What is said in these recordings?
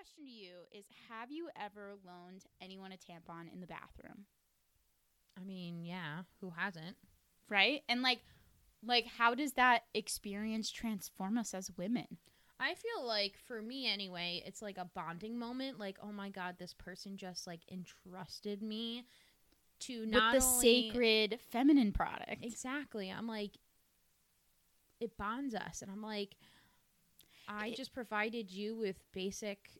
question to you is Have you ever loaned anyone a tampon in the bathroom? I mean, yeah, who hasn't? Right? And like, like how does that experience transform us as women? I feel like for me anyway, it's like a bonding moment. Like, oh my god, this person just like entrusted me to not With the only- sacred feminine product. Exactly. I'm like, it bonds us, and I'm like, I It- just provided you with basic,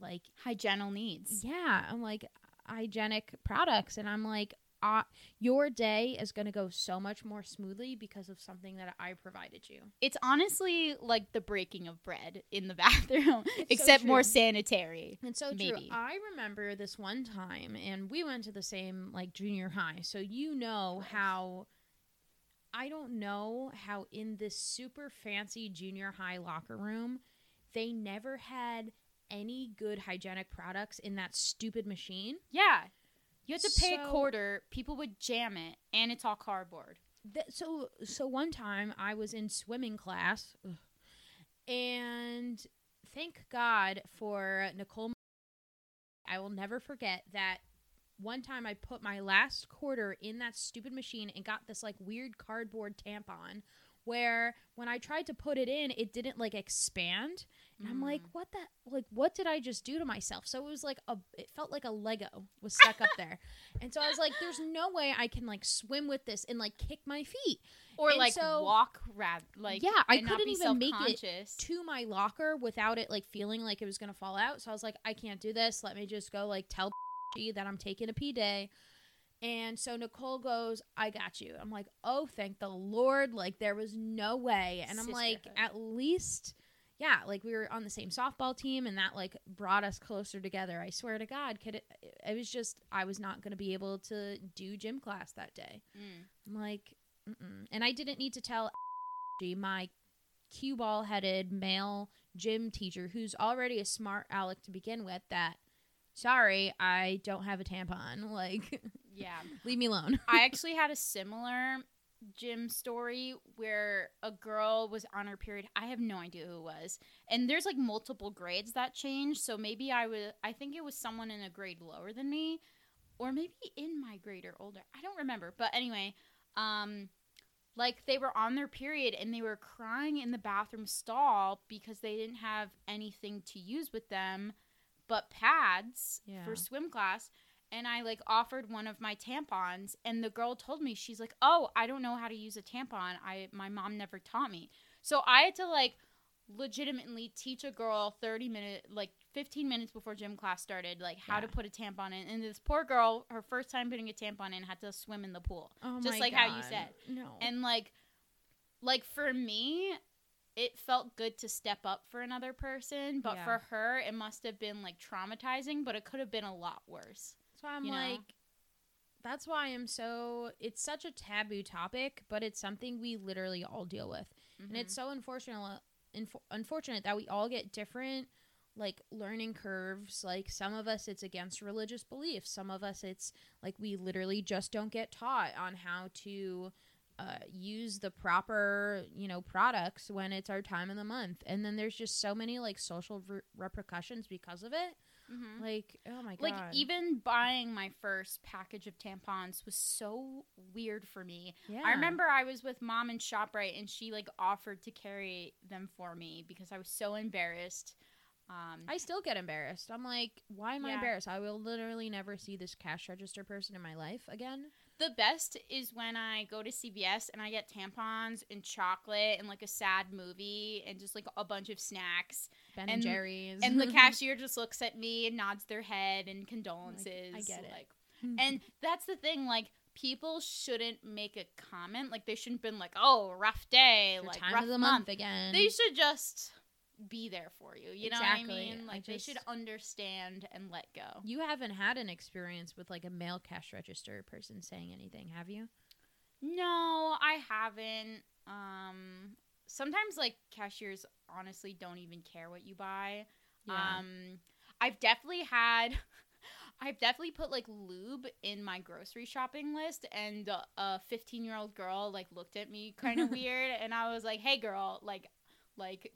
like, Hygienal needs. yeah, I'm like hygienic products, and I'm like, uh, your day is gonna go so much more smoothly because of something that I provided you. It's honestly like the breaking of bread in the bathroom, so except more sanitary. And so true. Maybe. I remember this one time, and we went to the same like junior high, so you know how. I don't know how in this super fancy junior high locker room, they never had any good hygienic products in that stupid machine. Yeah. You had to pay a quarter, people would jam it, and it's all cardboard. Th- so so one time I was in swimming class, ugh, and thank God for Nicole. I will never forget that one time I put my last quarter in that stupid machine and got this like weird cardboard tampon where when I tried to put it in, it didn't like expand. And I'm like, mm. what the like what did I just do to myself? So it was like a it felt like a Lego was stuck up there. And so I was like, there's no way I can like swim with this and like kick my feet. Or And like so- walk rad like Yeah, I couldn't even make it to my locker without it like feeling like it was gonna fall out. So I was like, I can't do this. Let me just go like tell that I'm taking a pee day. And so Nicole goes, I got you. I'm like, oh, thank the Lord. Like, there was no way. And I'm like, at least, yeah, like we were on the same softball team and that like brought us closer together. I swear to God, could it, it was just, I was not going to be able to do gym class that day. Mm. I'm like, Mm-mm. and I didn't need to tell my cue ball headed male gym teacher, who's already a smart aleck to begin with, that sorry, I don't have a tampon. Like, Yeah. leave me alone. I actually had a similar gym story where a girl was on her period. I have no idea who it was. And there's like multiple grades that change. So maybe I would I think it was someone in a grade lower than me or maybe in my grade or older. I don't remember. But anyway, um like they were on their period and they were crying in the bathroom stall because they didn't have anything to use with them but pads Yeah. for swim class and I like offered one of my tampons and the girl told me she's like, "Oh, I don't know how to use a tampon. I my mom never taught me." So I had to like legitimately teach a girl 30 minute like 15 minutes before gym class started like how to put a tampon in and this poor girl her first time putting a tampon in had to swim in the pool Oh Just like how you said. No. and like like for me it felt good to step up for another person but Yeah. for her it must have been like traumatizing but it could have been a lot worse so I'm you know? like, that's why I'm so. It's such a taboo topic, but it's something we literally all deal with. and Mm-hmm. it's so unfortunate inf- unfortunate that we all get different like learning curves like some of us it's against religious beliefs some of us it's like we literally just don't get taught on how to uh, use the proper you know products when it's our time of the month and then there's just so many like social re- repercussions because of it Mhm. like oh my god Like even buying my first package of tampons was so weird for me. yeah. I remember I was with mom in Shoprite and she like offered to carry them for me because I was so embarrassed. Um, I still get embarrassed. I'm like, why am I embarrassed? I will literally never see this cash register person in my life again. the best is when I go to CVS and I get tampons and chocolate and like a sad movie and just like a bunch of snacks. Ben And- and, Jerry's. And the cashier just looks at me and nods their head and condolences. I get it. Like, and that's the thing, like people shouldn't make a comment. Like they shouldn't been like, "Oh, rough day," like time rough of the month. month again. They should just be there for you. You know what I Exactly. mean? I Like they should understand and let go. you haven't had an experience with like a male cash register person saying anything, have you? No, I haven't. Um, sometimes like cashiers honestly don't even care what you buy. Um, I've definitely had. I've definitely put like lube in my grocery shopping list, and a 15 year old girl like looked at me kind of weird, and I was like, "Hey, girl, like, like,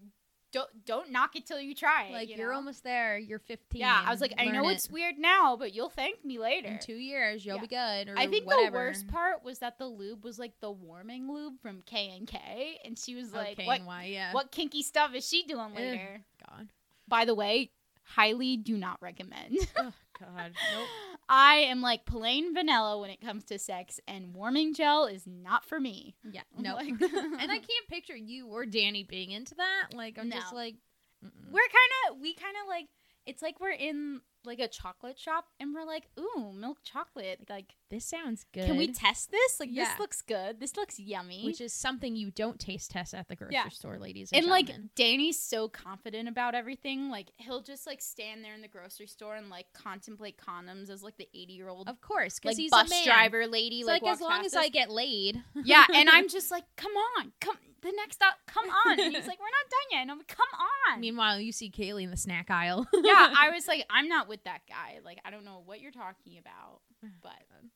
don't don't knock it till you try it. like you you're know? almost there. You're 15. Yeah, I was like, I know it. it's weird now, but you'll thank me later. in two years you'll Yeah. be good. Or I think whatever. the worst part was that the lube was like the warming lube from K and K, and she was oh, like, okay, "What and why? Yeah. what kinky stuff is she doing Ugh. later?" God. By the way, highly do not recommend. oh God. Nope. I am like plain vanilla when it comes to sex, and warming gel is not for me. Yeah. No. Like- and I can't picture you or Danny being into that. Like I'm just like. mm-mm. We're kind of we kind of like it's like we're in like a chocolate shop, and we're like, "Ooh, milk chocolate! Like, This sounds good. can we test this? Like, Yeah. this looks good. This looks yummy." Which is something you don't taste test at the grocery Yeah. store, ladies and, and like. Danny's so confident about everything. Like he'll just like stand there in the grocery store and like contemplate condoms as like the eighty year old Of course, because like he's bus a man. driver lady. Like, like, as long as I get laid. yeah, and I'm just like, come on, come the next up, come on. And he's like, we're not done yet, and I'm like, come on. Meanwhile, you see Kaylee in the snack aisle. yeah, I was like, I'm not with that guy. Like, I don't know what you're talking about, but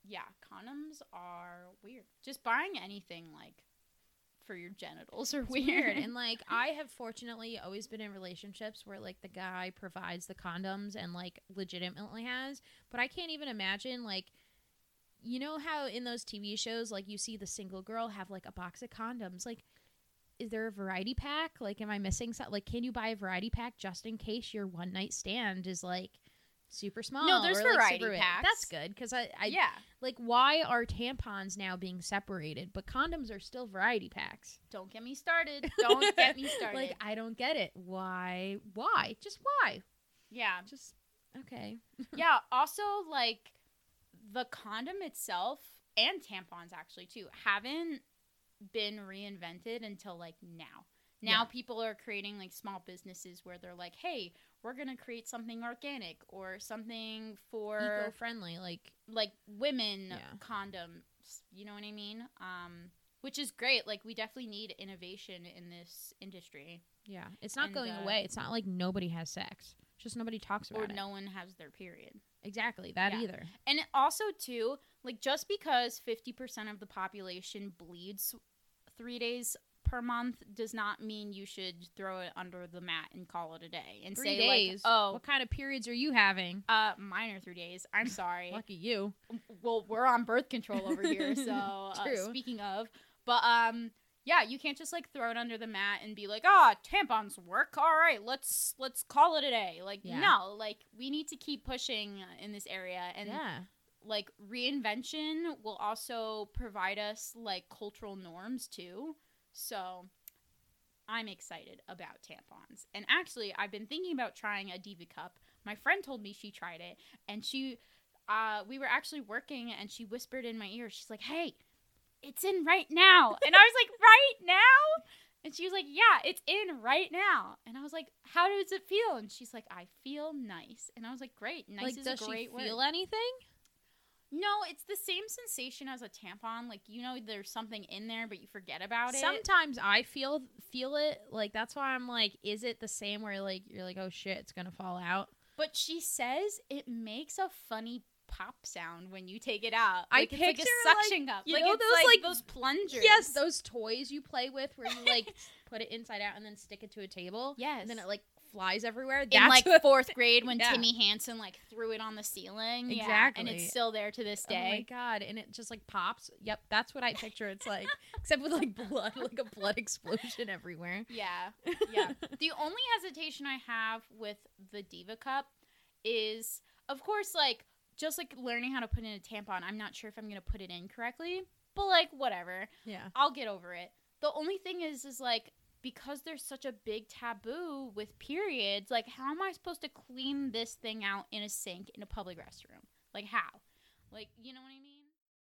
yeah, condoms are weird. Just buying anything like for your genitals are weird. weird. And like I have fortunately always been in relationships where like the guy provides the condoms and like legitimately has, but I can't even imagine like you know how in those TV shows like you see the single girl have like a box of condoms like is there a variety pack? Like am I missing something? Like can you buy a variety pack just in case your one night stand is like super small? No, there's or, variety big? packs. That's good cuz I, I yeah, like why are tampons now being separated but condoms are still variety packs? don't get me started. Don't get me started. like I don't get it. Why? Why? Just why? yeah, Just okay. yeah. Also, like the condom itself and tampons actually too haven't been reinvented until like now. Now Yeah. people are creating like small businesses where they're like, "Hey, we're gonna create something organic or something for Eco-friendly, like like women Yeah. condoms." You know what I mean? Um, which is great. Like we definitely need innovation in this industry, yeah, it's not And, going uh, away. It's not like nobody has sex. Just nobody talks about or it. no one has their period. Exactly that Yeah. either. And also too, like just because 50% of the population bleeds 3 days per month does not mean you should throw it under the mat and call it a day and Three say days. like, "Oh, what kind of periods are you having? uh mine are 3 days. I'm sorry." Lucky you. well, we're on birth control over here, so uh, speaking of, but um yeah, you can't just like throw it under the mat and be like, "Ah, tampons work. All right, let's let's call it a day." Like, Yeah. no, like we need to keep pushing in this area and yeah. like reinvention will also provide us like cultural norms too. So I'm excited about tampons. And actually, I've been thinking about trying a Diva cup. My friend told me she tried it and she uh we were actually working and she whispered in my ear. She's like, "Hey, it's in right now." And I was like, "Right now?" And she was like, "Yeah, it's in right now." And I was like, "How does it feel?" And she's like, "I feel nice." And I was like, "Great. Nice like, is does a great she word." feel anything? No, it's the same sensation as a tampon. Like you know, there's something in there, but you forget about it. Sometimes I feel feel it. Like that's why I'm like, is it the same where like you're like, oh shit, it's gonna fall out? But she says it makes a funny pop sound when you take it out. I Like, it's like picture, a like, suction cup. you like know it's those, like, like- those plungers. Yes, those toys you play with where you like put it inside out and then stick it to a table. Yes. And then it like flies everywhere. in like what- fourth grade when Yeah. Timmy Hansen like threw it on the ceiling. Yeah, and it's still there to this day. Oh my god! And it just like pops. Yep, that's what I picture. It's like, except with like blood, like a blood explosion everywhere. yeah, yeah. the only hesitation I have with the Diva Cup is, of course, like just like learning how to put in a tampon. I'm not sure if I'm gonna put it in correctly, but like whatever. Yeah. I'll get over it. The only thing is, is like because there's such a big taboo with periods. Like, how am I supposed to clean this thing out in a sink in a public restroom? Like, how? Like, you know what I mean?